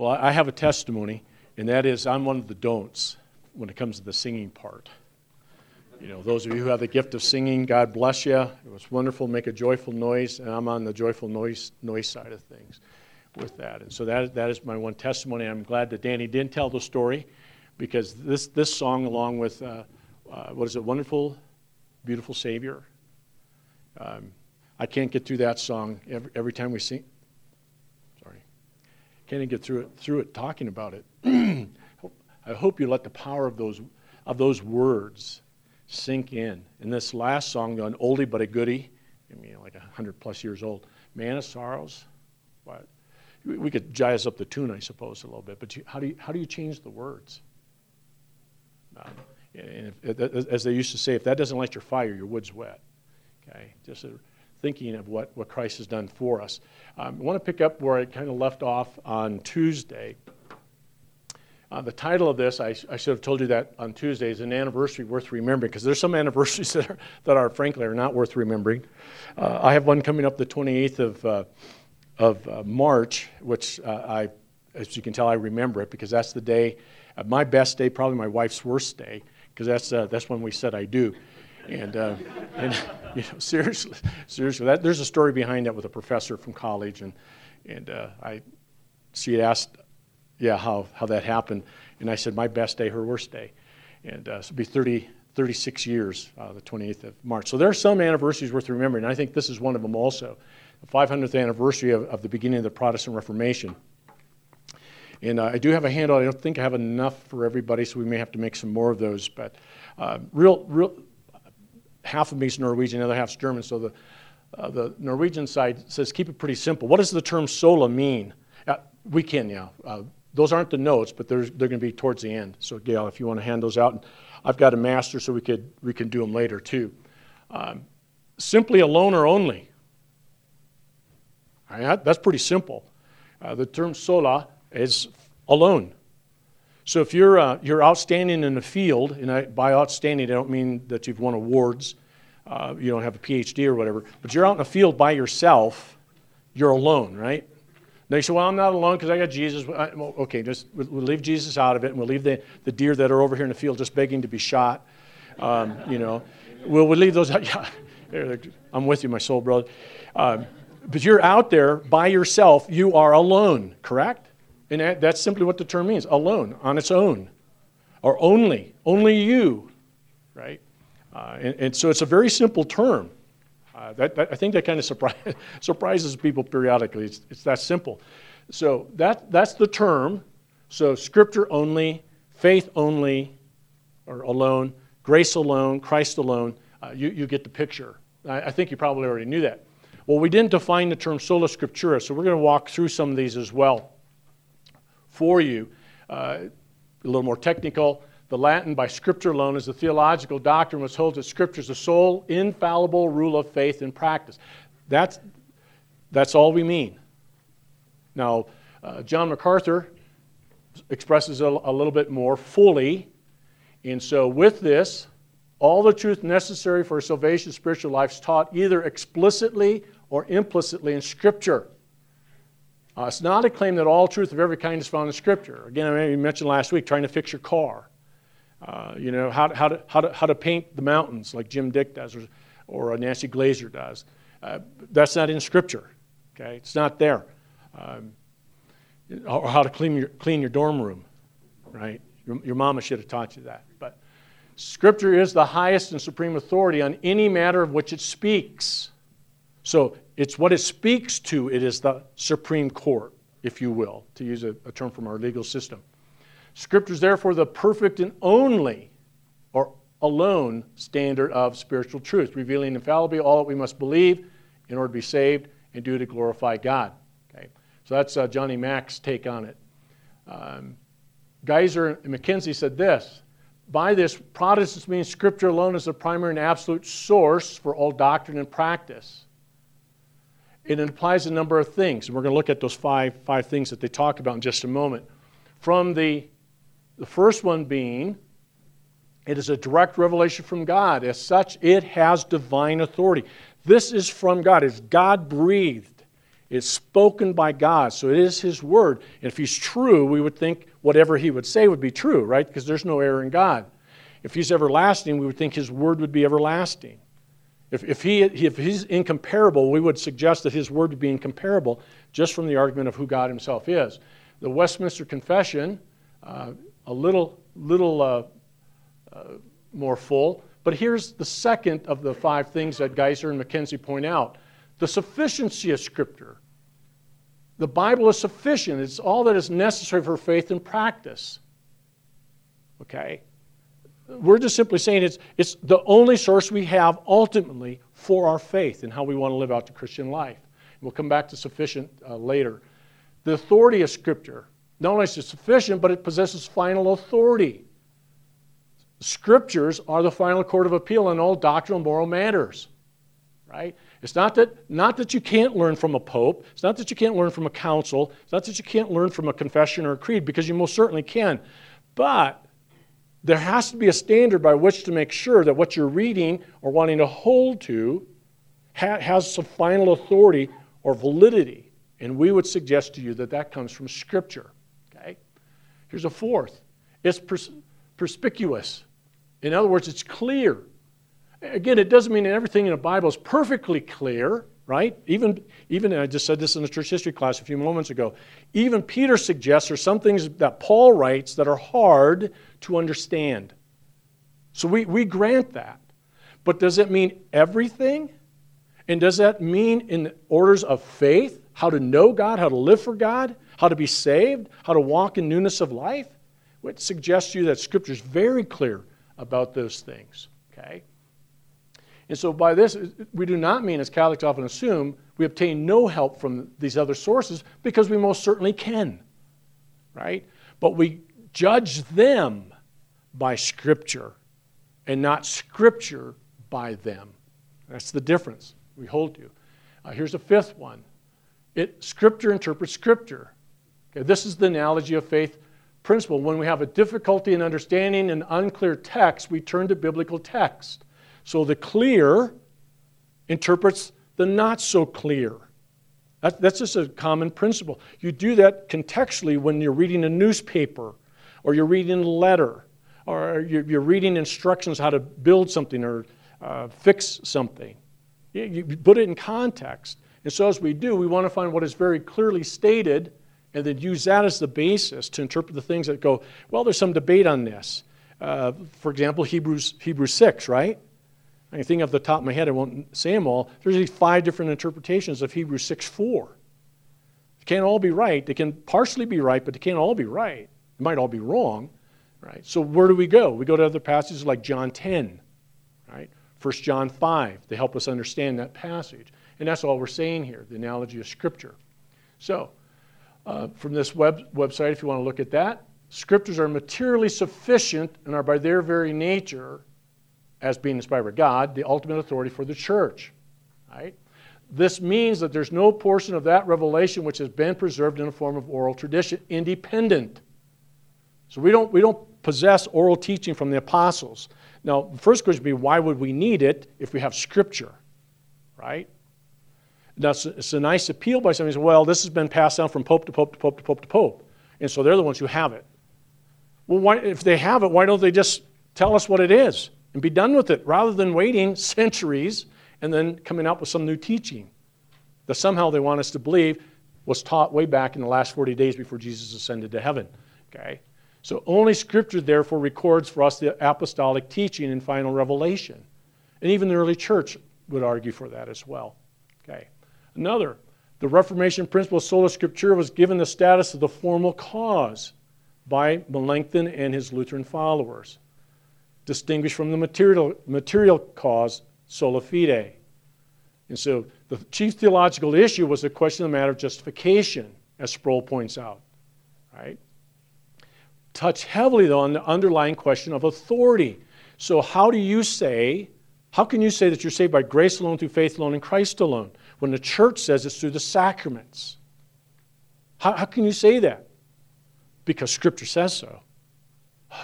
Well, I have a testimony, and that is I'm one of the don'ts when it comes to the singing part. You know, those of you who have the gift of singing, God bless you. It was wonderful. Make a joyful noise, and I'm on the joyful noise noise side of things with that. And so that that is my one testimony. I'm glad that Danny didn't tell the story, because this this song, along with uh, uh, what is it, wonderful, beautiful Savior. Um, I can't get through that song every, every time we sing. Can't even get through it through it talking about it. I hope you let the power of those of those words sink in. In this last song, an oldie but a goodie, I mean, like a hundred plus years old, "Man of Sorrows." but We could jazz up the tune, I suppose, a little bit. But you, how do you how do you change the words? Um, and if, as they used to say, if that doesn't light your fire, your wood's wet. Okay, just thinking of what, what Christ has done for us. Um, I want to pick up where I kind of left off on Tuesday. Uh, the title of this, I, I, should have told you that on Tuesday, is an anniversary worth remembering because there's some anniversaries that are, that are frankly are not worth remembering. Uh, I have one coming up the 28th of, uh, of uh, March, which uh, I, as you can tell, I remember it because that's the day, uh, my best day, probably my wife's worst day, because that's, that's when we said I do. And, and you know, seriously, seriously, that, there's a story behind that with a professor from college, and, and I, she had asked yeah, how, how that happened. And I said, my best day, her worst day. And uh, so it'll be 30, 36 years, uh, the 28th of March. So there are some anniversaries worth remembering. And I think this is one of them also. The 500th anniversary of, of the beginning of the Protestant Reformation. And uh, I do have a handout. I don't think I have enough for everybody, so we may have to make some more of those. But uh, real, real, half of me is Norwegian, the other half is German. So the, uh, the Norwegian side says keep it pretty simple. What does the term sola mean? Uh, we can, yeah. Uh, those aren't the notes, but they're, they're going to be towards the end. So, Gail, if you want to hand those out, I've got a master, so we could we can do them later too. Um, simply alone or only. Right, that's pretty simple. Uh, the term sola is alone. So if you're uh, you're outstanding in the field, and I, by outstanding I don't mean that you've won awards, uh, you don't have a PhD or whatever, but you're out in the field by yourself, you're alone, right? They say, well, I'm not alone because I got Jesus. Well, okay, just we'll leave Jesus out of it, and we'll leave the, the deer that are over here in the field just begging to be shot. Um, you know, we'll, we'll leave those out. Yeah, I'm with you, my soul brother. Um, but you're out there by yourself. You are alone, correct? And that, that's simply what the term means alone, on its own, or only, only you, right? Uh, and, and so it's a very simple term. Uh, that, that, I think that kind of surprise, surprises people periodically. It's, it's that simple. So that, that's the term. So scripture only, faith only, or alone, grace alone, Christ alone. Uh, you, you get the picture. I, I, think you probably already knew that. Well, we didn't define the term sola scriptura, so we're going to walk through some of these as well for you. Uh, a little more technical. The Latin by Scripture alone is the theological doctrine which holds that Scripture is the sole infallible rule of faith and practice. That's, that's all we mean. Now, uh, John MacArthur expresses it a, a little bit more fully. And so, with this, all the truth necessary for salvation spiritual life is taught either explicitly or implicitly in Scripture. Uh, it's not a claim that all truth of every kind is found in Scripture. Again, I mentioned last week trying to fix your car. Uh, you know, how, how, to, how, to, how to paint the mountains like Jim Dick does or, or Nancy Glazer does. Uh, that's not in Scripture, okay? It's not there. Um, or how to clean your, clean your dorm room, right? Your, your mama should have taught you that. But Scripture is the highest and supreme authority on any matter of which it speaks. So it's what it speaks to, it is the Supreme Court, if you will, to use a, a term from our legal system. Scripture is therefore the perfect and only or alone standard of spiritual truth, revealing infallibly all that we must believe in order to be saved and do to glorify God. Okay, so that's uh, Johnny Mack's take on it. Um, Geisler and MacKenzie said this By this, Protestants mean Scripture alone is the primary and absolute source for all doctrine and practice. It implies a number of things, and we're going to look at those five, five things that they talk about in just a moment. From the the first one being, it is a direct revelation from God. As such, it has divine authority. This is from God. It's God breathed. It's spoken by God, so it is His word. And if He's true, we would think whatever He would say would be true, right? Because there's no error in God. If He's everlasting, we would think His word would be everlasting. If, if, he, if He's incomparable, we would suggest that His word would be incomparable just from the argument of who God Himself is. The Westminster Confession, uh, a little, little uh, uh, more full, but here's the second of the five things that Geisler and MacKenzie point out the sufficiency of Scripture. The Bible is sufficient, it's all that is necessary for faith and practice. Okay? We're just simply saying it's, it's the only source we have ultimately for our faith and how we want to live out the Christian life. We'll come back to sufficient uh, later. The authority of Scripture. Not only is it sufficient, but it possesses final authority. Scriptures are the final court of appeal in all doctrinal and moral matters. Right? It's not that, not that you can't learn from a pope. It's not that you can't learn from a council. It's not that you can't learn from a confession or a creed, because you most certainly can. But there has to be a standard by which to make sure that what you're reading or wanting to hold to ha- has some final authority or validity. And we would suggest to you that that comes from Scripture. Here's a fourth it's pers- perspicuous. In other words, it's clear. Again, it doesn't mean everything in the Bible is perfectly clear, right? Even, even I just said this in the church history class a few moments ago. Even Peter suggests there's some things that Paul writes that are hard to understand. So we, we grant that. But does it mean everything? And does that mean in the orders of faith, how to know God, how to live for God, how to be saved, how to walk in newness of life? It suggests to you that Scripture is very clear about those things. Okay? And so by this, we do not mean, as Catholics often assume, we obtain no help from these other sources because we most certainly can. Right? But we judge them by Scripture and not Scripture by them. That's the difference we hold to. Uh, here's a fifth one. It, scripture interprets Scripture. Okay, this is the analogy of faith principle. When we have a difficulty in understanding an unclear text, we turn to biblical text. So the clear interprets the not so clear. That, that's just a common principle. You do that contextually when you're reading a newspaper or you're reading a letter or you're, you're reading instructions how to build something or uh, fix something. You, you put it in context. And so, as we do, we want to find what is very clearly stated and then use that as the basis to interpret the things that go, well, there's some debate on this. Uh, for example, Hebrews, Hebrews 6, right? I think off the top of my head, I won't say them all. There's these five different interpretations of Hebrews 6 4. They can't all be right. They can partially be right, but they can't all be right. They might all be wrong, right? So where do we go? We go to other passages like John 10, right? 1 John 5. They help us understand that passage. And that's all we're saying here, the analogy of Scripture. So, uh, from this web, website, if you want to look at that, Scriptures are materially sufficient and are by their very nature as being inspired by God, the ultimate authority for the church. Right? This means that there's no portion of that revelation which has been preserved in a form of oral tradition independent. So we don't, we don't possess oral teaching from the apostles. Now, the first question would be why would we need it if we have Scripture? Right? Now, it's, a nice appeal by somebody says, well, this has been passed down from pope to pope to pope to pope to pope. And so they're the ones who have it. Well, why, if they have it, why don't they just tell us what it is? and be done with it rather than waiting centuries and then coming up with some new teaching that somehow they want us to believe was taught way back in the last 40 days before Jesus ascended to heaven. Okay? So only Scripture, therefore, records for us the apostolic teaching and final revelation. And even the early church would argue for that as well. Another, the Reformation principle of sola scriptura was given the status of the formal cause by Melanchthon and his Lutheran followers distinguished from the material, material cause, sola fide. And so the chief theological issue was the question of the matter of justification, as Sproul points out. Right? Touch heavily, though, on the underlying question of authority. So, how do you say, how can you say that you're saved by grace alone, through faith alone, in Christ alone, when the church says it's through the sacraments? How, how can you say that? Because Scripture says so.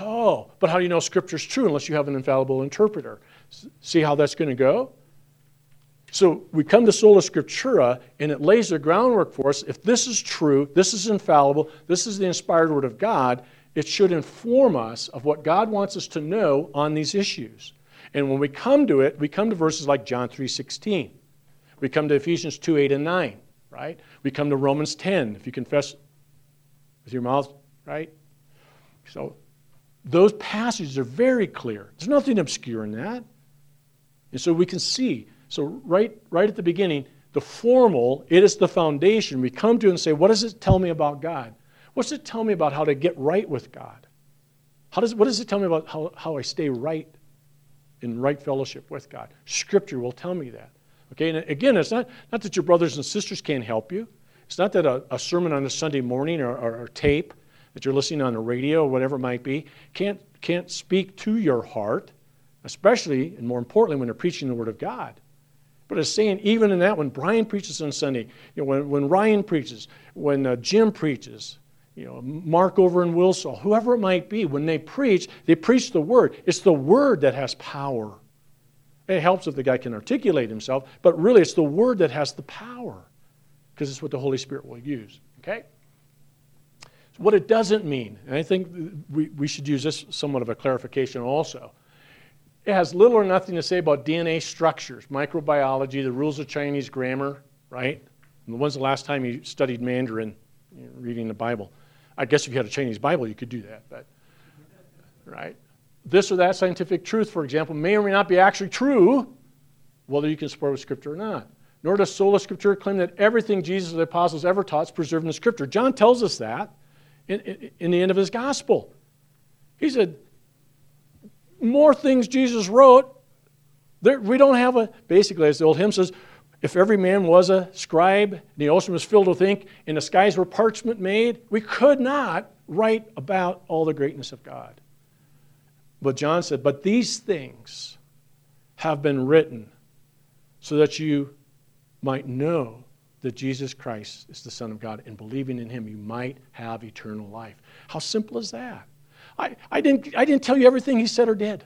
Oh, but how do you know Scripture's true unless you have an infallible interpreter? See how that's going to go? So we come to sola scriptura, and it lays the groundwork for us. If this is true, this is infallible, this is the inspired word of God, it should inform us of what God wants us to know on these issues. And when we come to it, we come to verses like John 3:16. We come to Ephesians 2, 8, and 9, right? We come to Romans 10, if you confess with your mouth, right? So those passages are very clear. There's nothing obscure in that. And so we can see. So right, right at the beginning, the formal, it is the foundation. We come to and say, what does it tell me about God? What's it tell me about how to get right with God? How does, what does it tell me about how, how I stay right in right fellowship with God? Scripture will tell me that. Okay, and again, it's not, not that your brothers and sisters can't help you. It's not that a, a sermon on a Sunday morning or, or, or, tape that you're listening on the radio or whatever it might be can't, can't speak to your heart, especially and more importantly when they're preaching the Word of God. But it's saying, even in that, when Brian preaches on Sunday, you know, when, when Ryan preaches, when uh, Jim preaches, you know, Mark over in Wilsall, whoever it might be, when they preach, they preach the Word. It's the Word that has power. It helps if the guy can articulate himself, but really it's the word that has the power because it's what the Holy Spirit will use. Okay? So what it doesn't mean, and I think we, we should use this somewhat of a clarification also. It has little or nothing to say about DNA structures, microbiology, the rules of Chinese grammar, right? And when's the last time you studied Mandarin, reading the Bible? I guess if you had a Chinese Bible, you could do that, but, right? This or that scientific truth, for example, may or may not be actually true, whether you can support with Scripture or not. Nor does sola scriptura claim that everything Jesus or the apostles ever taught is preserved in the Scripture. John tells us that in, in, in the end of his gospel. He said, more things Jesus wrote, there, we don't have a, basically, as the old hymn says, if every man was a scribe, and the ocean was filled with ink, and the skies were parchment made, we could not write about all the greatness of God. But John said, But these things have been written so that you might know that Jesus Christ is the Son of God, and believing in him, you might have eternal life. How simple is that? I, I, didn't, I didn't tell you everything he said or did.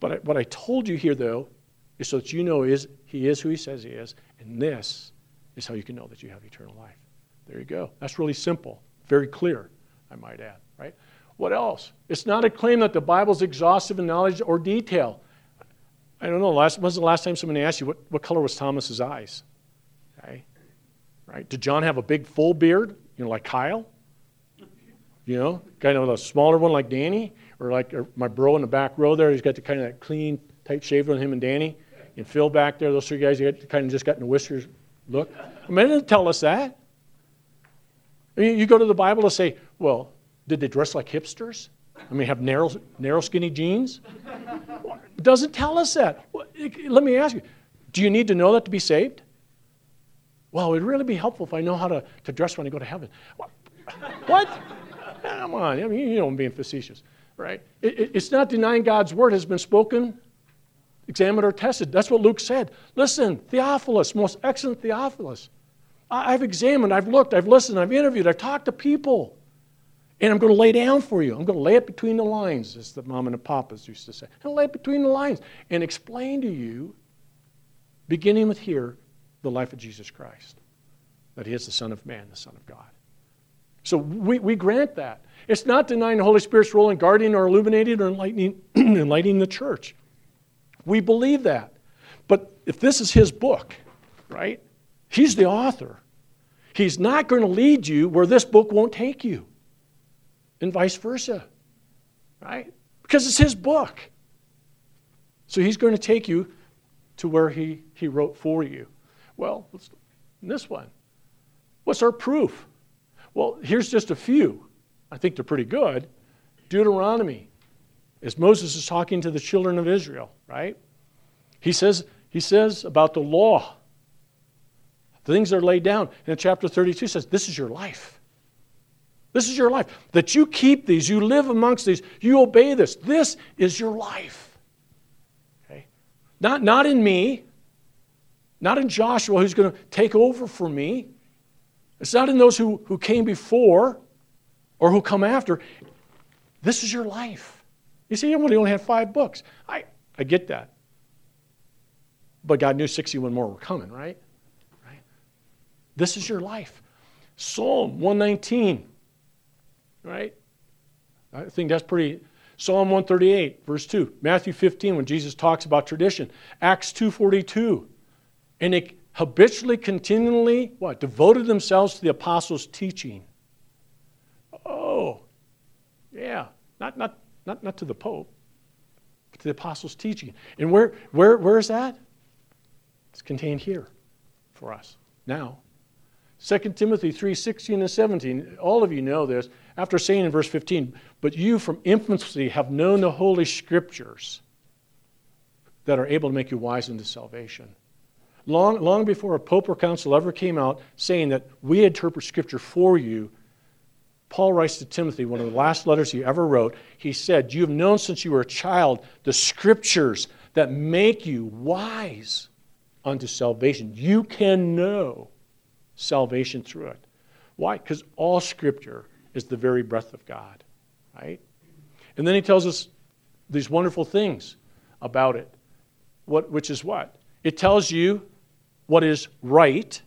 But I, what I told you here, though, is so that you know is, he is who he says he is, and this is how you can know that you have eternal life. There you go. That's really simple, very clear, I might add, right? What else? It's not a claim that the Bible's exhaustive in knowledge or detail. I don't know. Last, when's the last time somebody asked you what, what color was Thomas's eyes? Okay. Right? Did John have a big full beard? You know, like Kyle? You know, kind of a smaller one like Danny? Or like or my bro in the back row there, he's got the kind of that clean, tight shave on him and Danny. And Phil back there, those three guys, you kind of just got in the whiskers look. I mean, they didn't tell us that. I mean, you go to the Bible to say, well, did they dress like hipsters? I mean, have narrow, narrow skinny jeans? Doesn't tell us that. Let me ask you do you need to know that to be saved? Well, it would really be helpful if I know how to, to dress when I go to heaven. What? Come on. I mean, you know I'm being facetious, right? It, it, it's not denying God's word has been spoken, examined, or tested. That's what Luke said. Listen, Theophilus, most excellent Theophilus. I've examined, I've looked, I've listened, I've interviewed, I've talked to people. And I'm going to lay down for you. I'm going to lay it between the lines, as the mom and the papas used to say. I'm going to lay it between the lines and explain to you, beginning with here, the life of Jesus Christ. That he is the Son of Man, the Son of God. So we, we grant that. It's not denying the Holy Spirit's role in guarding or illuminating or enlightening, enlightening the church. We believe that. But if this is his book, right? He's the author. He's not going to lead you where this book won't take you and vice versa, right? Because it's his book. So he's going to take you to where he, he wrote for you. Well, in this one. What's our proof? Well, here's just a few. I think they're pretty good. Deuteronomy, as Moses is talking to the children of Israel, right? He says, he says about the law, the things that are laid down. in chapter 32 says, This is your life. This is your life. That you keep these, you live amongst these, you obey this. This is your life. Okay? Not, not in me, not in Joshua who's going to take over for me. It's not in those who, who came before or who come after. This is your life. You see, you only had five books. I, I get that. but God knew 61 more were coming, right? Right? This is your life. Psalm 119, right? I think that's pretty. Psalm 138, verse 2. Matthew 15, when Jesus talks about tradition. Acts 2.42. And they habitually, continually, what? Devoted themselves to the apostles' teaching. Oh, yeah. Not, not, not, not to the Pope, but to the apostles' teaching. And where, where, where is that? It's contained here for us now. 2 Timothy 3 16 and 17. All of you know this. After saying in verse 15, but you from infancy have known the Holy Scriptures that are able to make you wise unto salvation. Long, long before a pope or council ever came out saying that we interpret Scripture for you, Paul writes to Timothy, one of the last letters he ever wrote, he said, You have known since you were a child the Scriptures that make you wise unto salvation. You can know salvation through it. Why? Because all Scripture is the very breath of God, right? And then he tells us these wonderful things about it, what, which is what? It tells you what is right,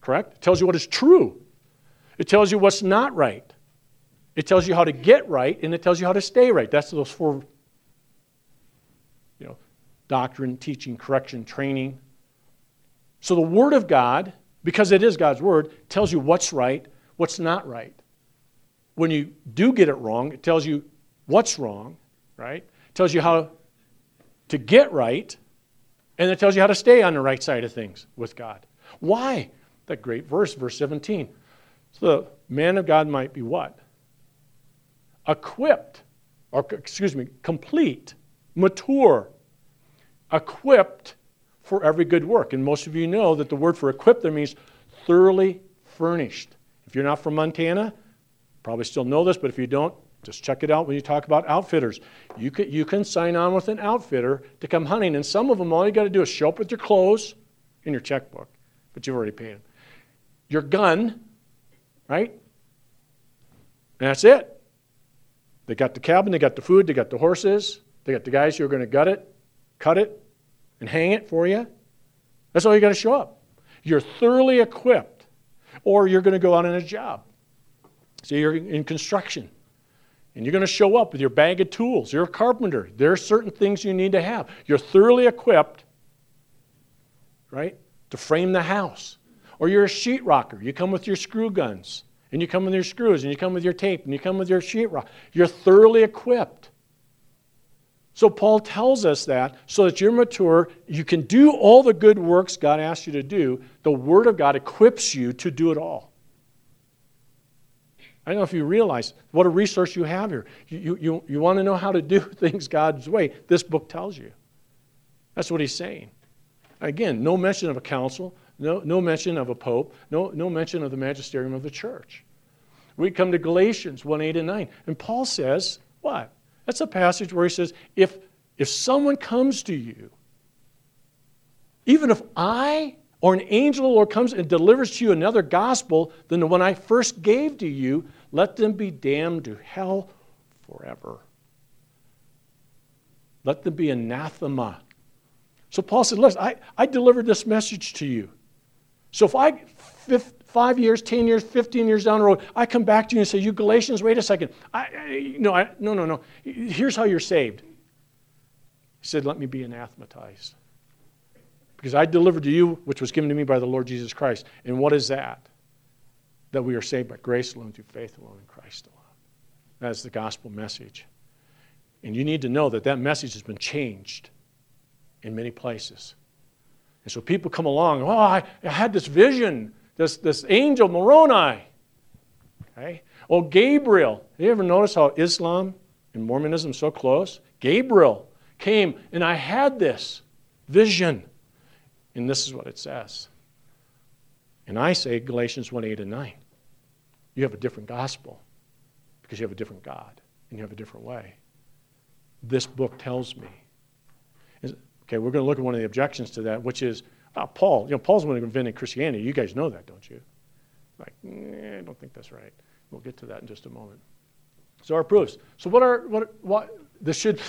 correct? It tells you what is true. It tells you what's not right. It tells you how to get right, and it tells you how to stay right. That's those four, you know, doctrine, teaching, correction, training. So the Word of God, because it is God's Word, tells you what's right, what's not right. When you do get it wrong, it tells you what's wrong, right? It tells you how to get right, and it tells you how to stay on the right side of things with God. Why? That great verse, verse 17. So the man of God might be what? Equipped, or excuse me, complete, mature, equipped for every good work. And most of you know that the word for equipped there means thoroughly furnished. If you're not from Montana, probably still know this, but if you don't, just check it out when you talk about outfitters. You can, you can sign on with an outfitter to come hunting, and some of them, all you got to do is show up with your clothes and your checkbook, but you've already paid them. Your gun, right? And that's it. They got the cabin, they got the food, they got the horses, they got the guys who are going to gut it, cut it, and hang it for you. That's all you got to show up. You're thoroughly equipped, or you're going to go out on a job. So you're in construction, and you're going to show up with your bag of tools. You're a carpenter. There are certain things you need to have. You're thoroughly equipped, right, to frame the house. Or you're a sheetrocker. You come with your screw guns, and you come with your screws, and you come with your tape, and you come with your sheetrock. You're thoroughly equipped. So Paul tells us that so that you're mature, you can do all the good works God asks you to do. The Word of God equips you to do it all. I don't know if you realize what a resource you have here. You, you, you want to know how to do things God's way. This book tells you. That's what he's saying. Again, no mention of a council, no, no mention of a pope, no, no mention of the magisterium of the church. We come to Galatians 1 8 and 9. And Paul says, what? That's a passage where he says, if, if someone comes to you, even if I or an angel or comes and delivers to you another gospel than the one I first gave to you, let them be damned to hell forever. Let them be anathema. So Paul said, Listen, I, I delivered this message to you. So if I, five years, 10 years, 15 years down the road, I come back to you and say, You Galatians, wait a second. I, I, no, I, no, no, no. Here's how you're saved. He said, Let me be anathematized. Because I delivered to you, which was given to me by the Lord Jesus Christ. And what is that? That we are saved by grace alone, through faith alone, in Christ alone. That is the gospel message. And you need to know that that message has been changed in many places. And so people come along, oh, I, I had this vision, this, this angel, Moroni. Okay? Oh, Gabriel. Have you ever notice how Islam and Mormonism so close? Gabriel came, and I had this vision. And this is what it says. And I say Galatians 1 8 and 9. You have a different gospel because you have a different God and you have a different way. This book tells me Okay, we're going to look at one of the objections to that, which is uh, Paul. You know, Paul's the one who invented Christianity. You guys know that, don't you? Like, eh, I don't think that's right. We'll get to that in just a moment. So our proofs. So what are what what this should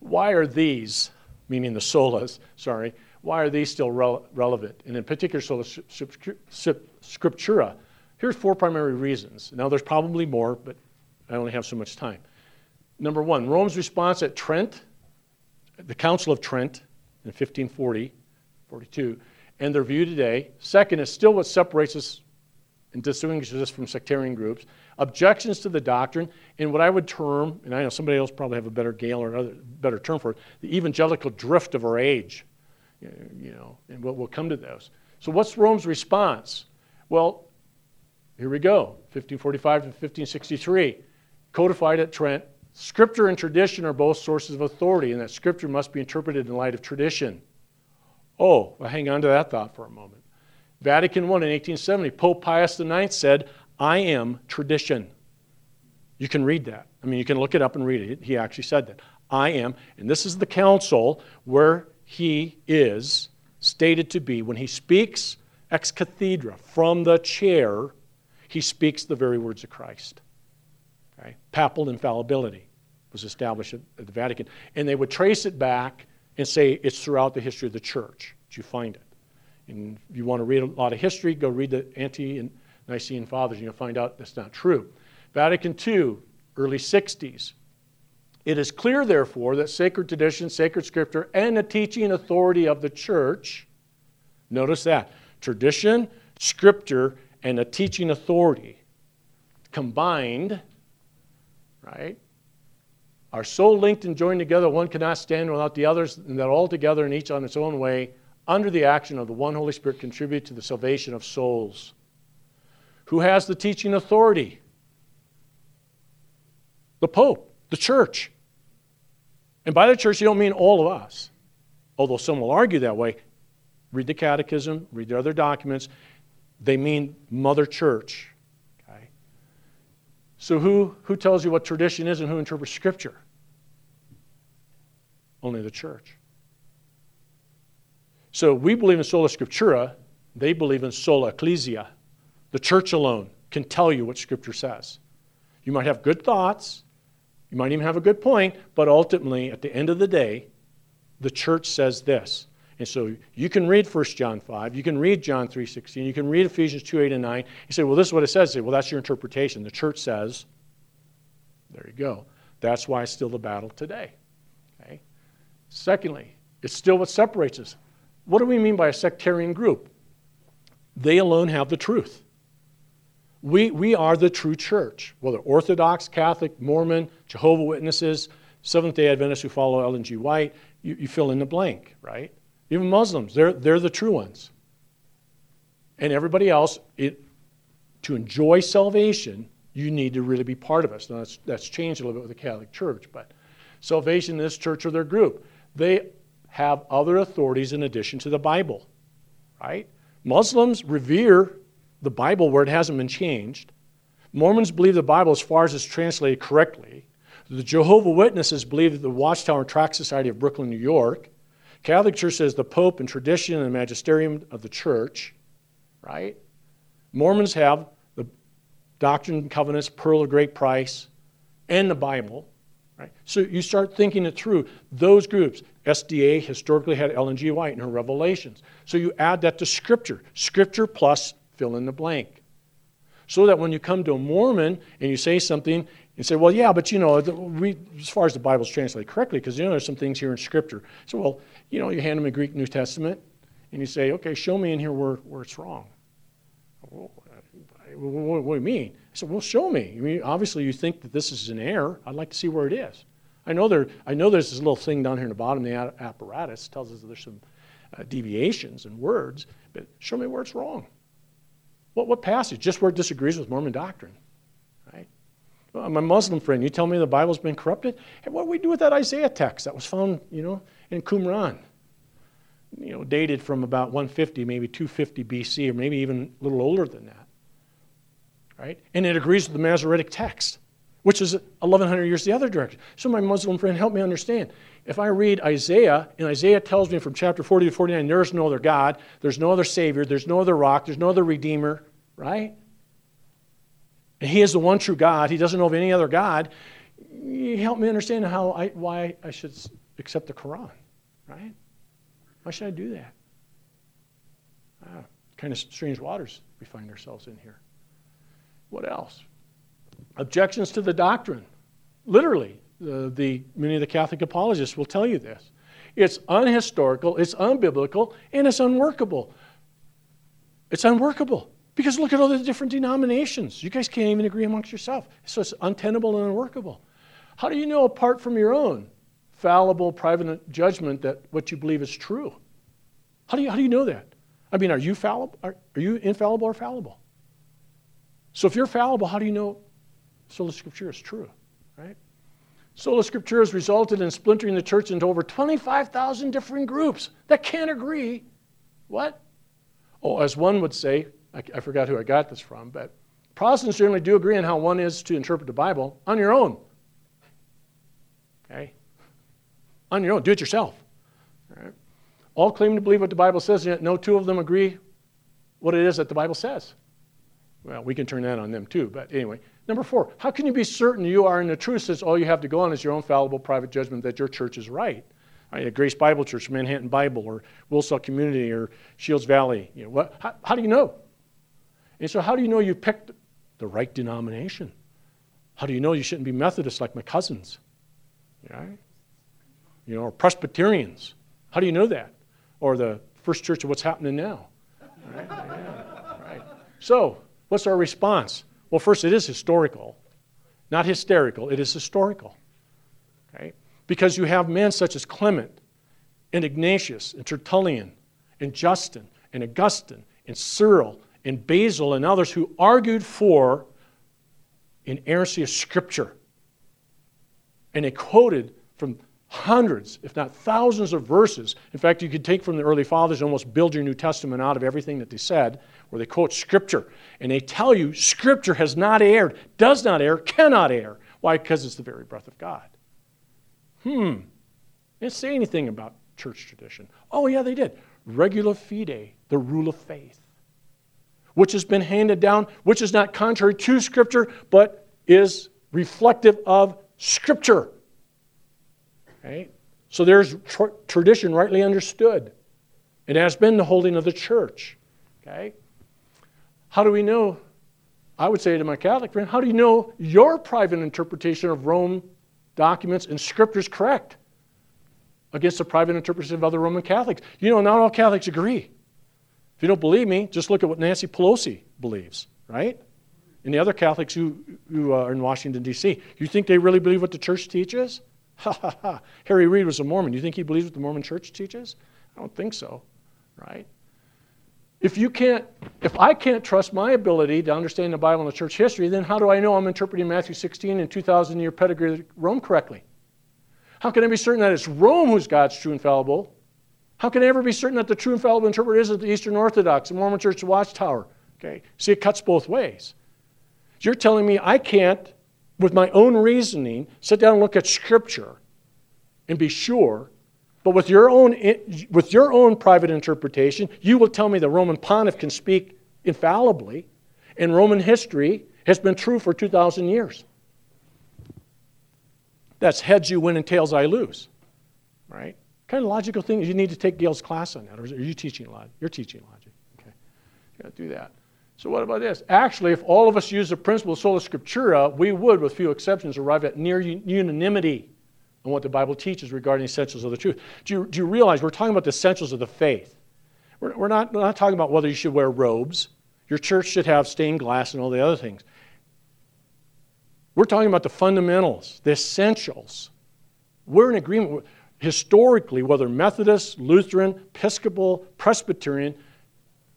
why are these, meaning the solas, sorry, why are these still re- relevant? And in particular, sola scriptura. Here's four primary reasons. Now, there's probably more, but I only have so much time. Number one, Rome's response at Trent, the Council of Trent in 1540, 42, and their view today. Second is still what separates us and distinguishes us from sectarian groups. Objections to the doctrine and what I would term, and I know somebody else probably have a better Gail or another better term for it, the evangelical drift of our age. You know, and we'll, we'll come to those. So what's Rome's response? Well, here we go, 1545 to 1563, codified at Trent. Scripture and tradition are both sources of authority, and that Scripture must be interpreted in light of tradition. Oh, well, hang on to that thought for a moment. Vatican I in 1870, Pope Pius IX said, I am tradition. You can read that. I mean, you can look it up and read it. He actually said that. I am, and this is the council where he is stated to be. When he speaks ex cathedra, from the chair, he speaks the very words of Christ. Okay? Papal infallibility was established at the Vatican. And they would trace it back and say it's throughout the history of the church that you find it. And if you want to read a lot of history, go read the Ante Nicene Fathers, and you'll find out that's not true. Vatican II, early 60s. It is clear, therefore, that sacred tradition, sacred scripture, and the teaching authority of the church, notice that, tradition, scripture, and a teaching authority combined, right, are so linked and joined together, one cannot stand without the others, and that all together and each on its own way, under the action of the one Holy Spirit, contribute to the salvation of souls. Who has the teaching authority? The Pope, the church. And by the church, you don't mean all of us, although some will argue that way. Read the catechism, read the other documents. They mean Mother Church. Okay? So, who, who tells you what tradition is and who interprets Scripture? Only the church. So, we believe in sola scriptura, they believe in sola ecclesia. The church alone can tell you what Scripture says. You might have good thoughts, you might even have a good point, but ultimately, at the end of the day, the church says this. And so you can read 1 John 5, you can read John 3.16, you can read Ephesians 2, 8, and 9. You say, well, this is what it says. Say, well, that's your interpretation. The church says, there you go. That's why it's still the battle today. Secondly, it's still what separates us. What do we mean by a sectarian group? They alone have the truth. We, we are the true church, whether Orthodox, Catholic, Mormon, Jehovah Witnesses, Seventh day Adventists who follow Ellen G. White, you, you fill in the blank, right? Even Muslims, they're, they're the true ones. And everybody else, it, to enjoy salvation, you need to really be part of us. Now, that's, that's changed a little bit with the Catholic Church, but salvation in this church or their group, they have other authorities in addition to the Bible, right? Muslims revere the Bible where it hasn't been changed. Mormons believe the Bible as far as it's translated correctly. The Jehovah Witnesses believe that the Watchtower and Tract Society of Brooklyn, New York. Catholic Church says the Pope and tradition and the magisterium of the church, right? Mormons have the Doctrine and Covenants, Pearl of Great Price, and the Bible. Right? So you start thinking it through. Those groups, SDA historically had Ellen G. White in her Revelations. So you add that to Scripture. Scripture plus fill in the blank. So that when you come to a Mormon and you say something, you say, well, yeah, but you know, we, as far as the Bible's translated correctly, because you know there's some things here in Scripture. So, well, you know, you hand them a Greek New Testament, and you say, okay, show me in here where, where it's wrong. Well, uh, what, what, do you mean? I said, well, show me. I mean, obviously, you think that this is an error. I'd like to see where it is. I know, there, I know there's this little thing down here in the bottom of the apparatus tells us there's some uh, deviations in words, but show me where it's wrong. What, what passage? Just where it disagrees with Mormon doctrine. Right? Well, my Muslim friend, you tell me the Bible's been corrupted? Hey, what do we do with that Isaiah text that was found, you know, in Qumran? You know, dated from about 150, maybe 250 BC, or maybe even a little older than that. Right? And it agrees with the Masoretic text, which is 1100 years the other direction. So, my Muslim friend, help me understand. If I read Isaiah, and Isaiah tells me from chapter 40 to 49, there is no other God, there's no other Savior, there's no other rock, there's no other Redeemer, right? And He is the one true God. He doesn't know of any other God. You help me understand how I, why I should accept the Quran, right? Why should I do that? Ah, kind of strange waters we find ourselves in here. What else? Objections to the doctrine. Literally, the, the, many of the Catholic apologists will tell you this. It's unhistorical, it's unbiblical, and it's unworkable. It's unworkable because look at all the different denominations. You guys can't even agree amongst yourself. So it's untenable and unworkable. How do you know apart from your own fallible private judgment that what you believe is true? How do you, how do you know that? I mean, are you fallible? Are, are you infallible or fallible? So if you're fallible, how do you know sola scriptura is true, right? Sola scriptura has resulted in splintering the church into over 25,000 different groups that can't agree. What? Oh, as one would say, I, I forgot who I got this from, but Protestants generally do agree on how one is to interpret the Bible on your own. Okay? On your own. Do it yourself. All, right? All claim to believe what the Bible says, yet no two of them agree what it is that the Bible says. Well, we can turn that on them too, but anyway. Number four, how can you be certain you are in the truth since all you have to go on is your own fallible private judgment that your church is right? Grace Bible Church, Manhattan Bible, or Wilsall Community, or Shields Valley. You know, what, how, how do you know? And so, how do you know you picked the right denomination? How do you know you shouldn't be Methodist like my cousins? Right? You know, or Presbyterians. How do you know that? Or the First Church of what's happening now. Right? Yeah, right. So, what's our response? Well, first, it is historical, not hysterical. It is historical. Okay? Because you have men such as Clement and Ignatius and Tertullian and Justin and Augustine and Cyril and Basil and others who argued for inerrancy of Scripture. And they quoted from hundreds, if not thousands, of verses. In fact, you could take from the early fathers and almost build your New Testament out of everything that they said, where they quote Scripture. And they tell you Scripture has not erred, does not err, cannot err. Why? Because it's the very breath of God. Hmm. They didn't say anything about church tradition. Oh, yeah, they did. Regula fide, the rule of faith, which has been handed down, which is not contrary to Scripture, but is reflective of Scripture. Right? So there's tr- tradition rightly understood. It has been the holding of the church. Okay? How do we know? I would say to my Catholic friend, how do you know your private interpretation of Rome documents and scriptures correct against the private interpretation of other Roman Catholics? You know, not all Catholics agree. If you don't believe me, just look at what Nancy Pelosi believes, right? And the other Catholics who, who uh, are in Washington, D.C. You think they really believe what the church teaches? Ha ha ha. Harry Reid was a Mormon. You think he believes what the Mormon church teaches? I don't think so, right? If you can't, if I can't trust my ability to understand the Bible and the church history, then how do I know I'm interpreting Matthew 16 and 2,000 year pedigree Rome correctly? How can I be certain that it's Rome who's God's true infallible? How can I ever be certain that the true infallible interpreter isn't the Eastern Orthodox, the Mormon Church Watchtower? Okay, see, it cuts both ways. You're telling me I can't with my own reasoning, sit down and look at Scripture and be sure. But with your own, with your own private interpretation, you will tell me the Roman pontiff can speak infallibly, and Roman history has been true for 2,000 years. That's heads you win and tails I lose, right? Kind of logical thing. You need to take Gail's class on that, or are you teaching logic? You're teaching logic. Okay, you got to do that. So, what about this? Actually, if all of us use the principle of sola scriptura, we would, with few exceptions, arrive at near unanimity on what the Bible teaches regarding the essentials of the truth. Do you, do you realize we're talking about the essentials of the faith? We're, we're, not, we're not talking about whether you should wear robes, your church should have stained glass, and all the other things. We're talking about the fundamentals, the essentials. We're in agreement historically, whether Methodist, Lutheran, Episcopal, Presbyterian,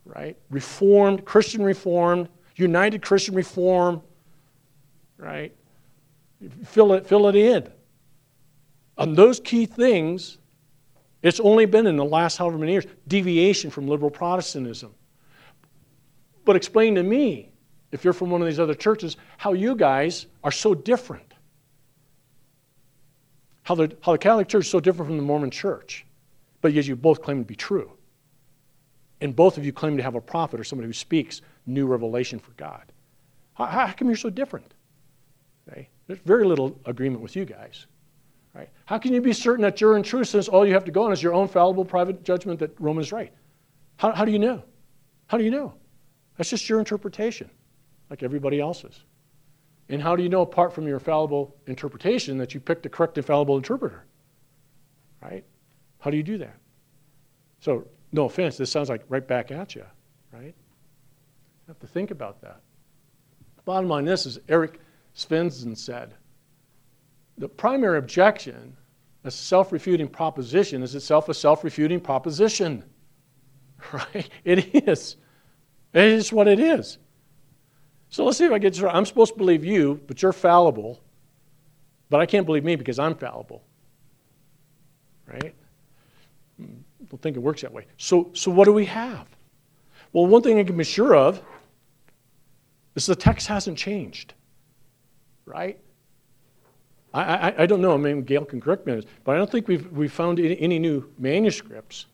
right? Reformed, Christian Reformed, United Christian Reform, right? Fill it, fill it in. On those key things, it's only been in the last however many years deviation from liberal Protestantism. But explain to me, if you're from one of these other churches, how you guys are so different. How the, how the Catholic Church is so different from the Mormon Church, but yet you both claim to be true. And both of you claim to have a prophet or somebody who speaks new revelation for God. How, how come you're so different? Okay? There's very little agreement with you guys. Right? How can you be certain that you're in truth since all you have to go on is your own fallible private judgment that Romans is right? How, how do you know? How do you know? That's just your interpretation, like everybody else's. And how do you know, apart from your fallible interpretation, that you picked the correct infallible interpreter? Right? How do you do that? So, no offense, this sounds like right back at you, right? You have to think about that. Bottom line this is Eric Svendsen said the primary objection, a self refuting proposition, is itself a self refuting proposition. Right? It is. It is what it is. So let's see if I get this right. I'm supposed to believe you, but you're fallible. But I can't believe me because I'm fallible. Right? I hmm, don't think it works that way. So, so what do we have? Well, one thing I can be sure of is the text hasn't changed. Right? I, I, I don't know. I mean, Gail can correct me on this, but I don't think we've, we've found any, any new manuscripts,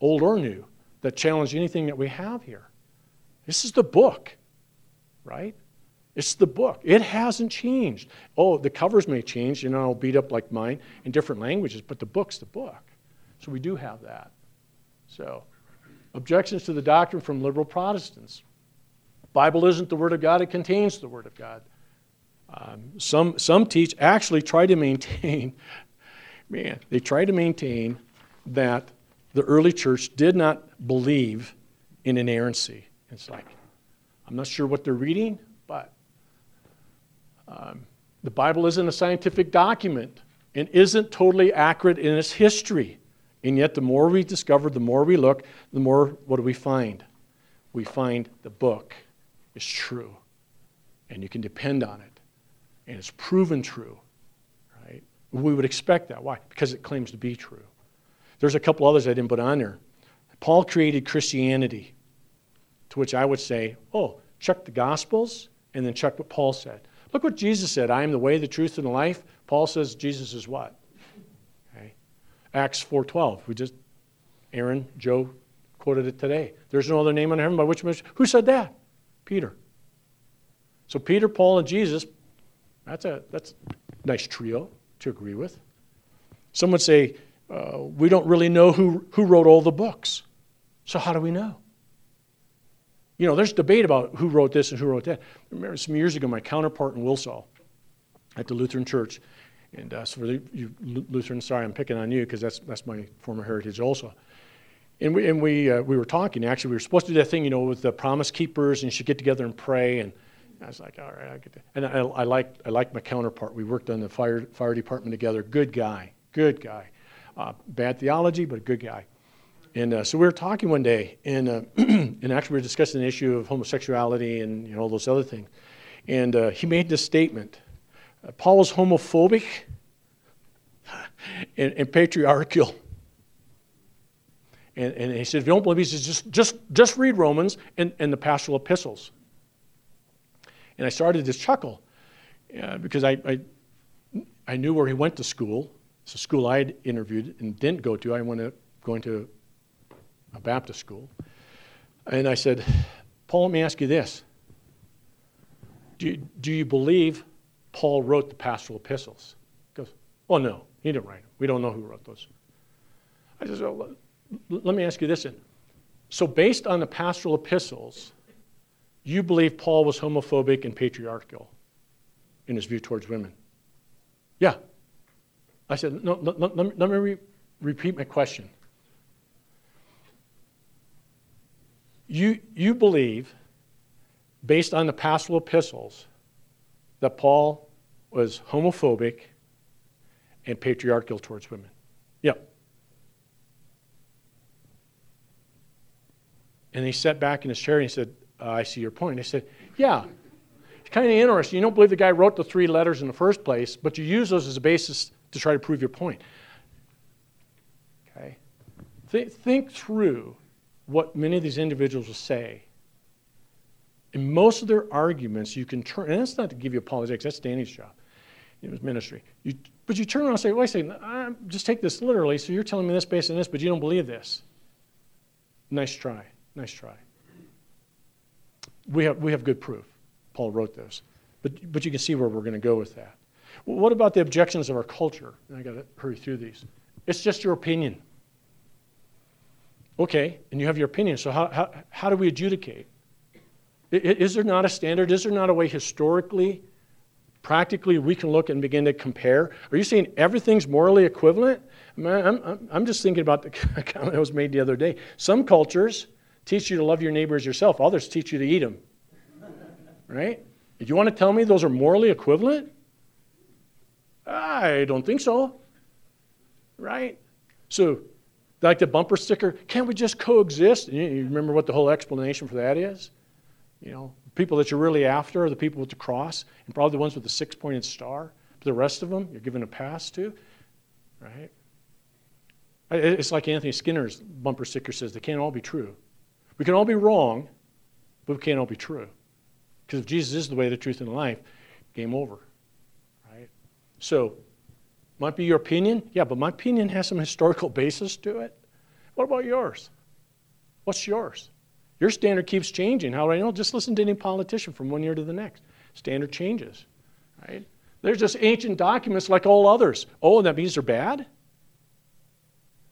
old or new, that challenge anything that we have here. This is the book right? It's the book. It hasn't changed. Oh, the covers may change, you know, I'll beat up like mine in different languages, but the book's the book. So we do have that. So, objections to the doctrine from liberal Protestants. Bible isn't the Word of God, it contains the Word of God. Um, some, some teach, actually try to maintain, man, they try to maintain that the early church did not believe in inerrancy. It's like, I'm not sure what they're reading, but um, the Bible isn't a scientific document and isn't totally accurate in its history. And yet, the more we discover, the more we look, the more what do we find? We find the book is true, and you can depend on it, and it's proven true. Right? We would expect that. Why? Because it claims to be true. There's a couple others I didn't put on there. Paul created Christianity, to which I would say, oh, check the Gospels, and then check what Paul said. Look what Jesus said I am the way, the truth, and the life. Paul says Jesus is what? Okay. Acts 4.12. We just, Aaron, Joe quoted it today. There's no other name under heaven by which Who said that? Peter. So Peter, Paul, and Jesus, that's a, that's nice trio to agree with. Some would say, uh, we don't really know who, who wrote all the books. So how do we know? You know, there's debate about who wrote this and who wrote that. I remember some years ago, my counterpart in Wilsaw at the Lutheran Church, and uh, so for the, you Lutherans, sorry, I'm picking on you because that's, that's my former heritage also. And we, and we, uh, we were talking, actually, we were supposed to do that thing, you know, with the promise keepers, and you should get together and pray. And I was like, all right, I get that. And I, I, liked, I liked my counterpart. We worked on the fire, fire department together. Good guy, good guy. Uh, bad theology, but a good guy. And uh, so we were talking one day, and, uh, and actually we were discussing the issue of homosexuality and you know, all those other things. And uh, he made this statement uh, Paul was homophobic and, and patriarchal. And, and, he said, if you don't believe me, he says, just, just, just read Romans and, and the pastoral epistles. And I started to chuckle uh, because I, I, I, knew where he went to school. It's a school I had interviewed and didn't go to. I went to, going to a Baptist school. And I said, Paul, let me ask you this. Do do you believe Paul wrote the pastoral epistles? He goes, Oh, no, he didn't write them. We don't know who wrote those. I said, well, let me ask you this then. So, based on the pastoral epistles, you believe Paul was homophobic and patriarchal in his view towards women? Yeah. I said, no, let, let, let me re- repeat my question. you, you believe, based on the pastoral epistles, that Paul was homophobic and patriarchal towards women. Yep. And he sat back in his chair and he said, uh, I see your point. I said, Yeah. It's kind of interesting. You don't believe the guy wrote the three letters in the first place, but you use those as a basis to try to prove your point. Okay? Th- think through what many of these individuals will say. In most of their arguments, you can turn, and that's not to give you apologetics, that's Danny's job. It was ministry. You, but you turn around and say, wait a second, I just take this literally, so you're telling me this based on this, but you don't believe this. Nice try. Nice try. We have, we have good proof. Paul wrote this. But, but you can see where we're going to go with that. What about the objections of our culture? And I got to hurry through these. It's just your opinion. Okay, and you have your opinion, so how, how, how do we adjudicate? Is there not a standard? Is there not a way historically, practically, we can look and begin to compare? Are you saying everything's morally equivalent? I I'm, I'm just thinking about the comment that was made the other day. Some cultures teach you to love your neighbor as yourself, others teach you to eat them. Right? If you want to tell me those are morally equivalent? I don't think so. Right? So, like the bumper sticker, can't we just coexist? And you remember what the whole explanation for that is? You know, people that you're really after are the people with the cross, and probably the ones with the six pointed star. But the rest of them, you're given a pass to, right? It's like Anthony Skinner's bumper sticker says they can't all be true. We can all be wrong, but we can't all be true. Because if Jesus is the way, the truth, and the life, game over. Right? So, might be your opinion. Yeah, but my opinion has some historical basis to it. What about yours? What's yours? Your standard keeps changing. How do I know? Just listen to any politician from one year to the next. Standard changes. Right? There's just ancient documents like all others. Oh, and that means they're bad?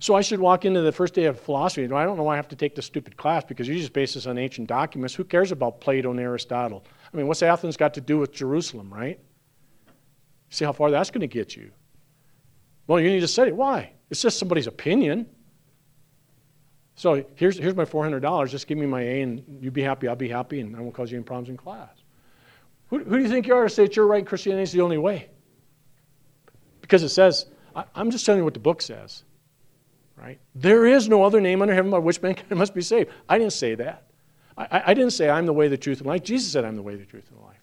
So I should walk into the first day of philosophy. I don't know why I have to take this stupid class because you just base this on ancient documents. Who cares about Plato and Aristotle? I mean, what's Athens got to do with Jerusalem, right? See how far that's going to get you. Well, you need to study. Why? It's just somebody's opinion. So here's, here's my $400. Just give me my A and you be happy, I'll be happy, and I won't cause you any problems in class. Who, who do you think you are to say that you're right Christianity is the only way? Because it says, I, I'm just telling you what the book says right? There is no other name under heaven by which man can must be saved. I didn't say that. I, I, didn't say I'm the way, the truth, and life. Jesus said I'm the way, the truth, and the life.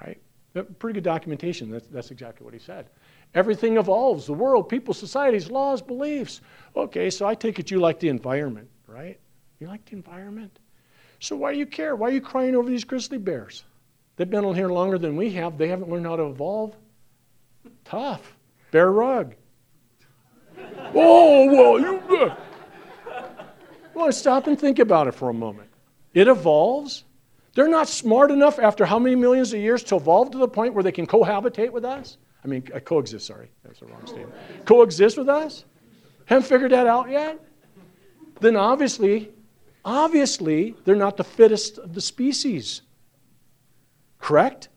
Right? Pretty good documentation. That's, that's exactly what he said. Everything evolves the world, people, societies, laws, beliefs. Okay, so I take it you like the environment, right? You like the environment? So why do you care? Why are you crying over these grizzly bears? They've been on here longer than we have. They haven't learned how to evolve. Tough. Bear rug. Oh, well, you. Uh. Well, stop and think about it for a moment. It evolves. They're not smart enough after how many millions of years to evolve to the point where they can cohabitate with us? I mean, uh, coexist, sorry. That's the wrong statement. coexist with us? Haven't figured that out yet? Then obviously, obviously, they're not the fittest of the species. Correct?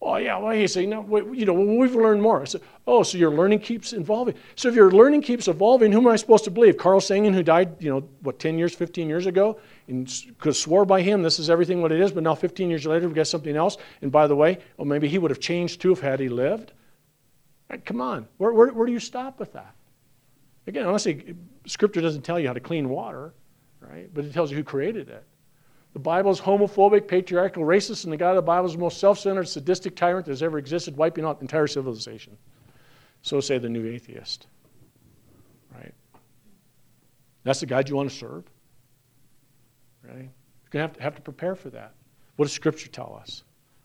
Oh, yeah, well, you say, no, you know, we've learned more. I said, oh, so your learning keeps evolving. So if your learning keeps evolving, who am I supposed to believe? Carl Sagan, who died, you know, what, 10 years, 15 years ago? And because swore by him, this is everything what it is, but now 15 years later, we got something else. And by the way, well, maybe he would have changed too if had he lived. Right, come on. Where, where, where do you stop with that? Again, honestly, Scripture doesn't tell you how to clean water, right? But it tells you who created it. The Bible is homophobic, patriarchal, racist, and the God of the Bible is the most self centered, sadistic tyrant that has ever existed, wiping out entire civilization. So say the new atheist. Right? That's the God you want to serve. Right? You're going to have to, have to prepare for that. What does Scripture tell us?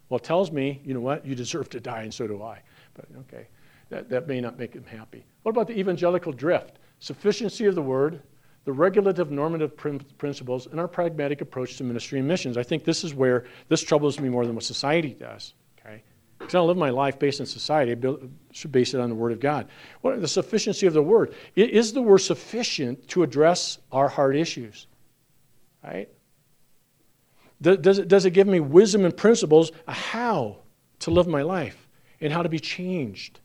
Well, it tells me, you know what, you deserve to die, and so do I. But okay, that, that may not make him happy. What about the evangelical drift? Sufficiency of the word, the regulative normative principles, and our pragmatic approach to ministry and missions. I think this is where this troubles me more than what society does. Because I don't live my life based on society. I should base it on the Word of God. What the sufficiency of the Word? Is the Word sufficient to address our hard issues? Right? Does it, does it give me wisdom and principles of how to live my life and how to be changed?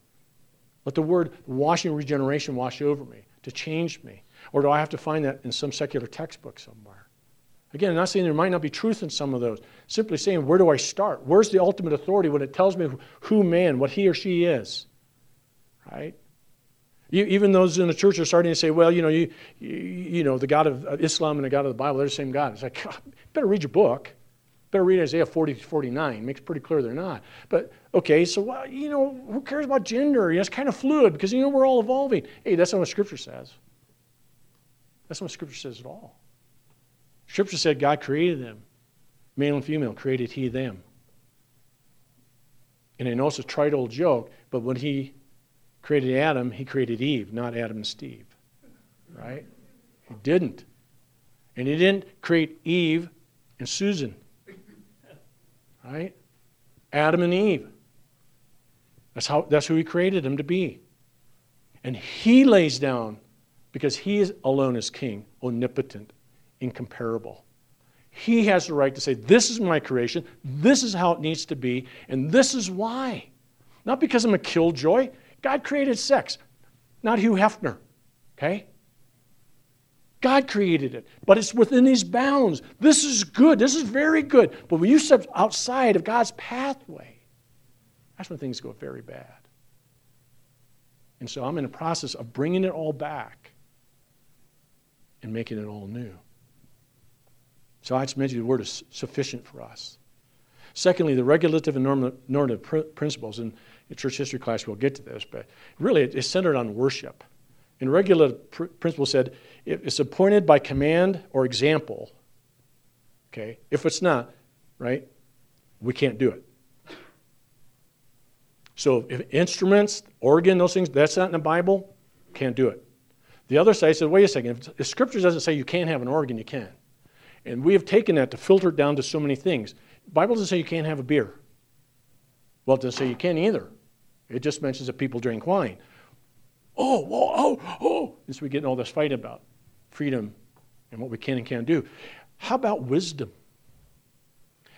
Let the word washing regeneration wash over me, to change me. Or do I have to find that in some secular textbook somewhere? Again, I'm not saying there might not be truth in some of those. Simply saying, where do I start? Where's the ultimate authority when it tells me who man, what he or she is? Right? even those in the church are starting to say, well, you know, you, you, you know, the God of uh, Islam and the God of the Bible, they're the same God. It's like, better read your book. Better read Isaiah 40 49. It makes pretty clear they're not. But, okay, so, well, you know, who cares about gender? You know, it's kind of fluid because, you know, we're all evolving. Hey, that's not what Scripture says. That's not what Scripture says at all. Scripture said God created them. Male and female created He them. And I know it's a trite old joke, but when He created Adam, He created Eve, not Adam and Steve. Right? He didn't. And He didn't create Eve and Susan. Right? Adam and Eve. That's, how, that's who He created them to be. And He lays down, because He is, alone is King, omnipotent, incomparable. He has the right to say, This is my creation, this is how it needs to be, and this is why. Not because I'm a killjoy. God created sex, not Hugh Hefner. Okay? God created it, but it's within these bounds. This is good. This is very good. But when you step outside of God's pathway, that's when things go very bad. And so I'm in the process of bringing it all back and making it all new. So I just mentioned the word is sufficient for us. Secondly, the regulative and normative principles. In, church history class, we'll get to this, but really it's centered on worship. And regulative pr- principle said it's appointed by command or example. Okay? If it's not, right, we can't do it. So if instruments, organ, those things, that's not in the Bible, can't do it. The other side said, wait a second, if, if Scripture doesn't say you can't have an organ, you can. And we have taken that to filter it down to so many things. The Bible doesn't say you can't have a beer. Well, it doesn't say you can't either. It just mentions that people drink wine oh, whoa, oh, oh. And so we get in all this fight about freedom and what we can and can't do. How about wisdom?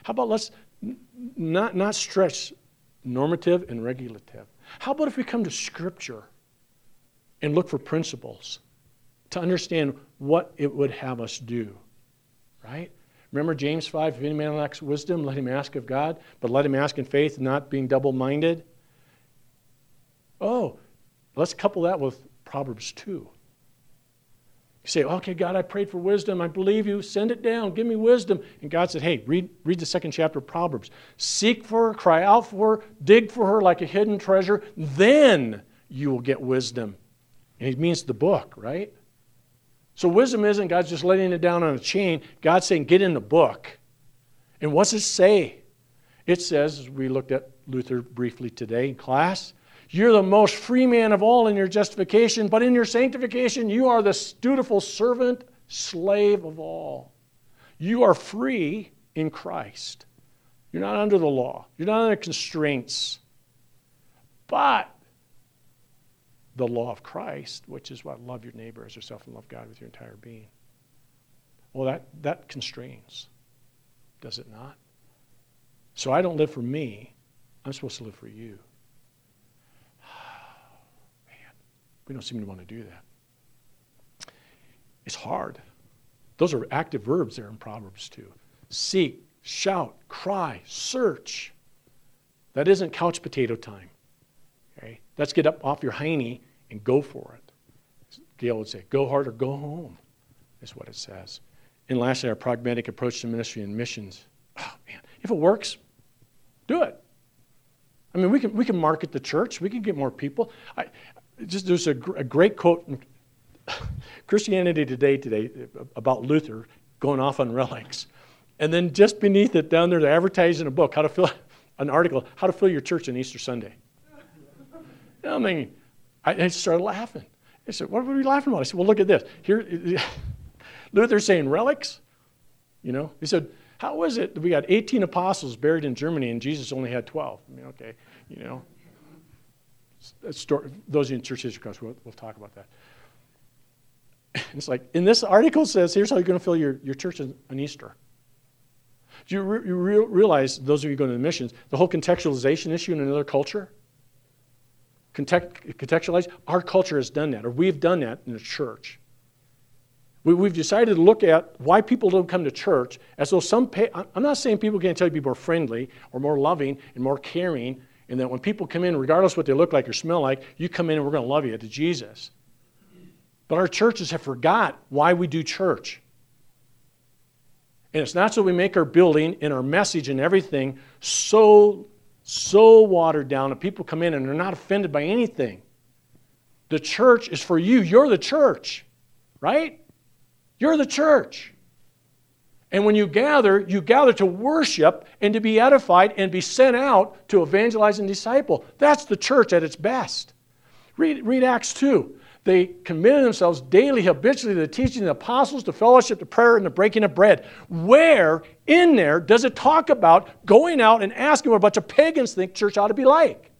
How about let's not, not stretch normative and regulative? How about if we come to Scripture and look for principles to understand what it would have us do? Right? Remember James 5 if any man lacks wisdom, let him ask of God, but let him ask in faith, not being double minded. Oh, Let's couple that with Proverbs 2. You say, okay, God, I prayed for wisdom. I believe you. Send it down. Give me wisdom. And God said, hey, read, read the second chapter of Proverbs. Seek for her, cry out for her, dig for her like a hidden treasure. Then you will get wisdom. And he means the book, right? So wisdom isn't God's just letting it down on a chain. God's saying, get in the book. And what's it say? It says, as we looked at Luther briefly today in class, you're the most free man of all in your justification, but in your sanctification, you are the dutiful servant, slave of all. You are free in Christ. You're not under the law, you're not under constraints. But the law of Christ, which is what? Love your neighbor as yourself and love God with your entire being. Well, that, that constrains, does it not? So I don't live for me, I'm supposed to live for you. Man, We don't seem to want to do that. It's hard. Those are active verbs there in Proverbs 2. Seek, shout, cry, search. That isn't couch potato time. Okay? Let's get up off your hiney and go for it. Gail would say, go hard or go home, is what it says. And lastly, our pragmatic approach to ministry and missions. Oh, man. If it works, do it. I mean, we can, we can market the church. We can get more people. I, just there's a, a great quote in Christianity Today today about Luther going off on relics. And then just beneath it, down there, they're advertising a book, how to fill an article, how to fill your church on Easter Sunday. I mean, I, I started laughing. I said, "What were we laughing about?" I said, "Well, look at this. Here, Luther's saying relics. You know, he said, "How is it that we got 18 apostles buried in Germany and Jesus only had 12?" I mean, okay, you know, story, those in church history class, we'll, we'll talk about that. It's like, in this article says, here's how you're going to fill your, your church on, Easter. Do you, re- you re- realize, those of you going to the missions, the whole contextualization issue in another culture? Context, contextualize? Our culture has done that, or we've done that in the church. We, we've decided to look at why people don't come to church as though some, pay, I'm not saying people can't tell you to be more friendly or more loving and more caring and that when people come in, regardless of what they look like or smell like, you come in and we're going to love you to Jesus. But our churches have forgot why we do church. And it's not so we make our building and our message and everything so, so watered down that people come in and they're not offended by anything. The church is for you. You're the church, right? You're the church. And when you gather, you gather to worship and to be edified and be sent out to evangelize and disciple. That's the church at its best. Read, read Acts 2. They committed themselves daily, habitually to the teaching of the apostles, to fellowship, to prayer, and the breaking of bread. Where in there does it talk about going out and asking what a bunch of pagans think church ought to be like?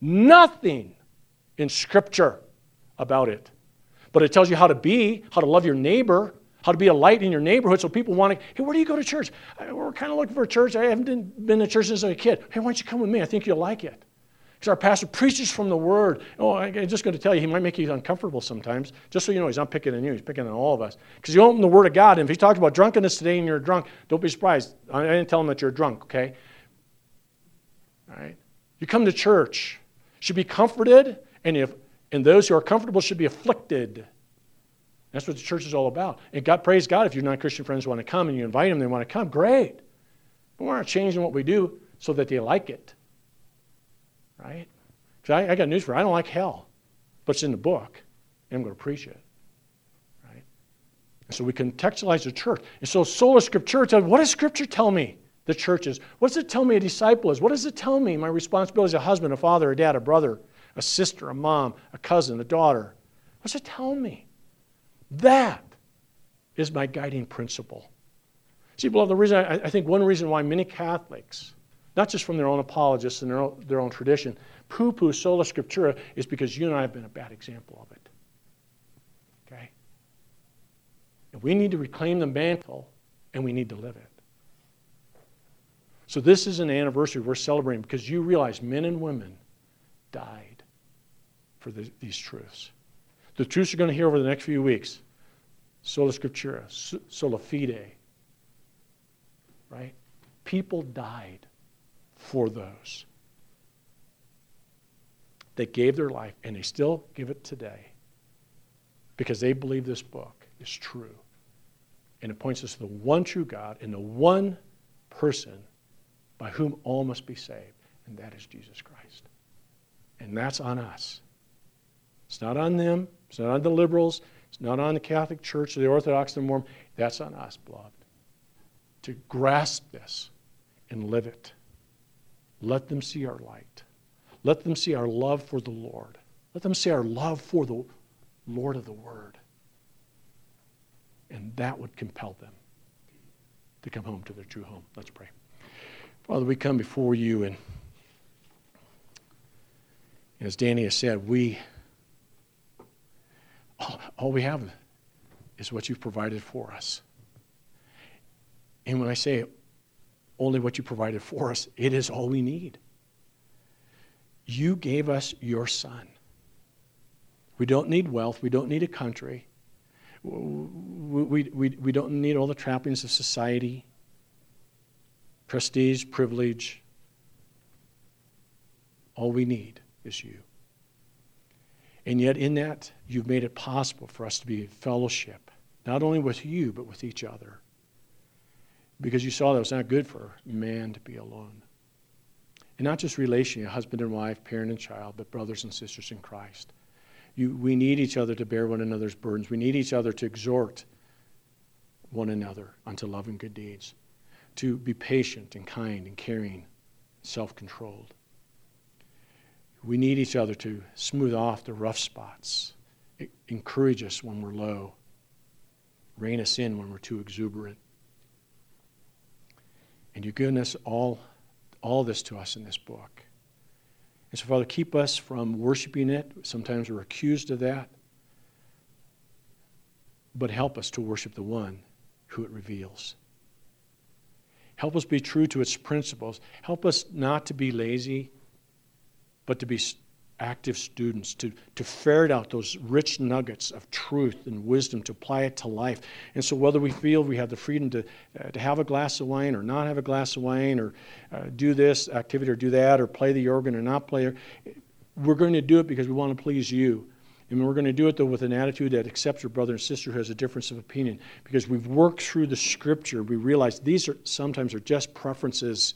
Nothing in Scripture about it. But it tells you how to be, how to love your neighbor, how to be a light in your neighborhood so people want to, hey, where do you go to church? We're kind of looking for a church. I haven't been to church since I was a kid. Hey, why don't you come with me? I think you'll like it. Because our pastor preaches from the word. Oh, I'm just going to tell you, he might make you uncomfortable sometimes. Just so you know, he's not picking on you, he's picking on all of us. Because you open the word of God, and if he talks about drunkenness today and you're drunk, don't be surprised. I didn't tell him that you're drunk, okay? All right? You come to church, should be comforted, and, if, and those who are comfortable should be afflicted. That's what the church is all about. And God, praise God, if your non Christian friends want to come and you invite them, they want to come, great. But we're not changing what we do so that they like it. Right? Because I, I, got news for you. I don't like hell, but it's in the book, and I'm going to preach it. Right? And so we contextualize the church. And so Sola Scriptura, what does Scripture tell me? The church is. What does it tell me a disciple is? What does it tell me my responsibility as a husband, a father, a dad, a brother, a sister, a mom, a cousin, a daughter? What does it tell me? That is my guiding principle. See, beloved, the reason I, I think one reason why many Catholics, not just from their own apologists and their own, their own tradition, poo poo sola scriptura is because you and I have been a bad example of it. Okay? And we need to reclaim the mantle and we need to live it. So, this is an anniversary we're celebrating because you realize men and women died for the, these truths. The truths you're going to hear over the next few weeks sola scriptura, sola fide. Right? People died for those. They gave their life, and they still give it today because they believe this book is true. And it points us to the one true God and the one person by whom all must be saved, and that is Jesus Christ. And that's on us. It's not on them, it's not on the liberals. It's not on the Catholic Church or the Orthodox or the Mormon. That's on us, beloved. To grasp this and live it. Let them see our light. Let them see our love for the Lord. Let them see our love for the Lord of the Word. And that would compel them to come home to their true home. Let's pray. Father, we come before you, and as Danny has said, we all, we have is what you've provided for us. And when I say only what you provided for us, it is all we need. You gave us your son. We don't need wealth. We don't need a country. We, we, we, don't need all the trappings of society, prestige, privilege. All we need is you. And yet, in that, you've made it possible for us to be in fellowship, not only with you, but with each other. Because you saw that it was not good for man to be alone. And not just relationally, husband and wife, parent and child, but brothers and sisters in Christ. You, we need each other to bear one another's burdens. We need each other to exhort one another unto love and good deeds, to be patient and kind and caring, self controlled. We need each other to smooth off the rough spots, encourage us when we're low, rein us in when we're too exuberant. And you've given us all, all this to us in this book. And so, Father, keep us from worshiping it. Sometimes we're accused of that. But help us to worship the one who it reveals. Help us be true to its principles. Help us not to be lazy but to be active students, to, to ferret out those rich nuggets of truth and wisdom, to apply it to life. And so, whether we feel we have the freedom to, uh, to have a glass of wine or not have a glass of wine, or uh, do this activity or do that, or play the organ or not play, we're going to do it because we want to please you. And we're going to do it, though, with an attitude that accepts your brother and sister who has a difference of opinion. Because we've worked through the scripture, we realize these are sometimes are just preferences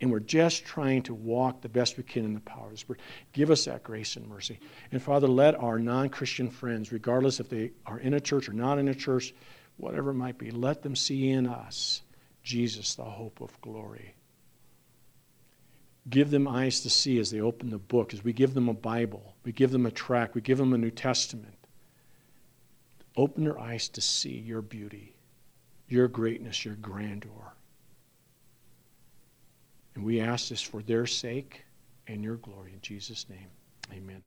and we're just trying to walk the best we can in the power of the Spirit. Give us that grace and mercy. And Father, let our non Christian friends, regardless if they are in a church or not in a church, whatever it might be, let them see in us Jesus, the hope of glory. Give them eyes to see as they open the book, as we give them a Bible, we give them a tract, we give them a New Testament. Open their eyes to see your beauty, your greatness, your grandeur. And we ask this for their sake and your glory. In Jesus' name, amen.